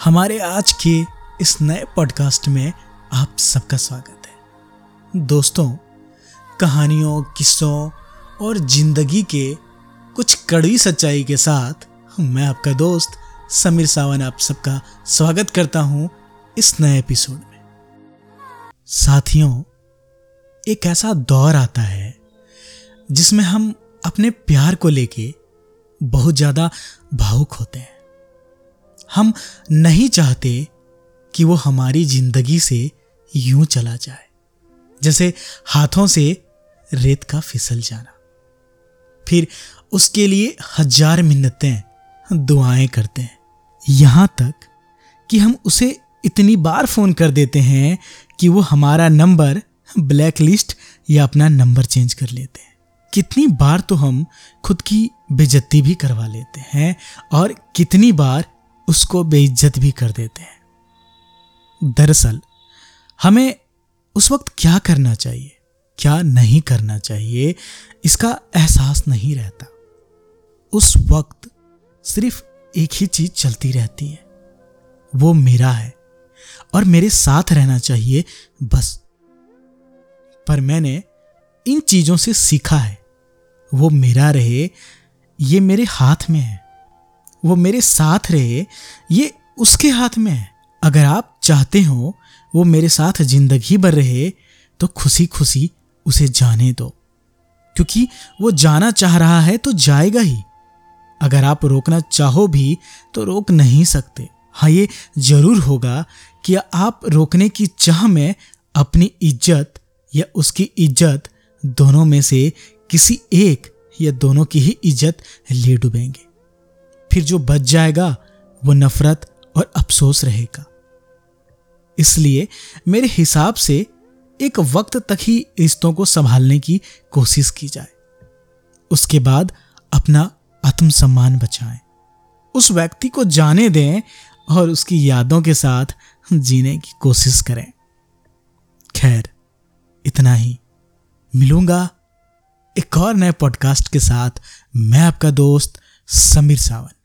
हमारे आज के इस नए पॉडकास्ट में आप सबका स्वागत है। दोस्तों, कहानियों, किस्सों और ज़िंदगी के कुछ कड़वी सच्चाई के साथ मैं आपका दोस्त समीर सावन आप सबका स्वागत करता हूँ इस नए एपिसोड में। साथियों, एक ऐसा दौर आता है जिसमें हम अपने प्यार को लेके बहुत ज़्यादा भावुक होते हैं। हम नहीं चाहते कि वो हमारी ज़िंदगी से यूँ चला जाए। जैसे हाथों से रेत का फिसल जाना। फिर उसके लिए हज़ार मिन्नतें, दुआएँ करते हैं। यहाँ तक कि हम उसे इतनी बार फ़ोन कर देते हैं कि वो हमारा नंबर ब्लैक लिस्ट या अपना नंबर चेंज कर लेते हैं। कितनी बार तो हम खुद की बेजती भी करवा लेते हैं और कितनी बार उसको बेइज्जत भी कर देते हैं। दरअसल, हमें उस वक्त क्या करना चाहिए, क्या नहीं करना चाहिए, इसका एहसास नहीं रहता। उस वक्त सिर्फ़ एक ही चीज़ चलती रहती है, वो मेरा है, और मेरे साथ रहना चाहिए, बस। पर मैंने इन चीज़ों से सीखा है, वो मेरा रहे, ये मेरे हाथ में है। वो मेरे साथ रहे, ये उसके हाथ में है। अगर आप चाहते हो वो मेरे साथ ज़िंदगी भर रहे तो खुशी खुशी उसे जाने दो। क्योंकि वो जाना चाह रहा है तो जाएगा ही। अगर आप रोकना चाहो भी तो रोक नहीं सकते। हाँ ये ज़रूर होगा कि आप रोकने की चाह में अपनी इज़्ज़त या उसकी इज़्ज़त दोनों में से किसी एक या दोनों की ही इज़्ज़त ले डूबेंगे। फिर जो बच जाएगा, वो नफरत और अफसोस रहेगा। इसलिए मेरे हिसाब से एक वक्त तक ही रिश्तों को संभालने की कोशिश की जाए। उसके बाद अपना आत्मसम्मान बचाएँ। उस व्यक्ति को जाने दें और उसकी यादों के साथ जीने की कोशिश करें। खैर, इतना ही। मिलूँगा एक और नए पॉडकास्ट के साथ। मैं आपका दोस्त समीर सावन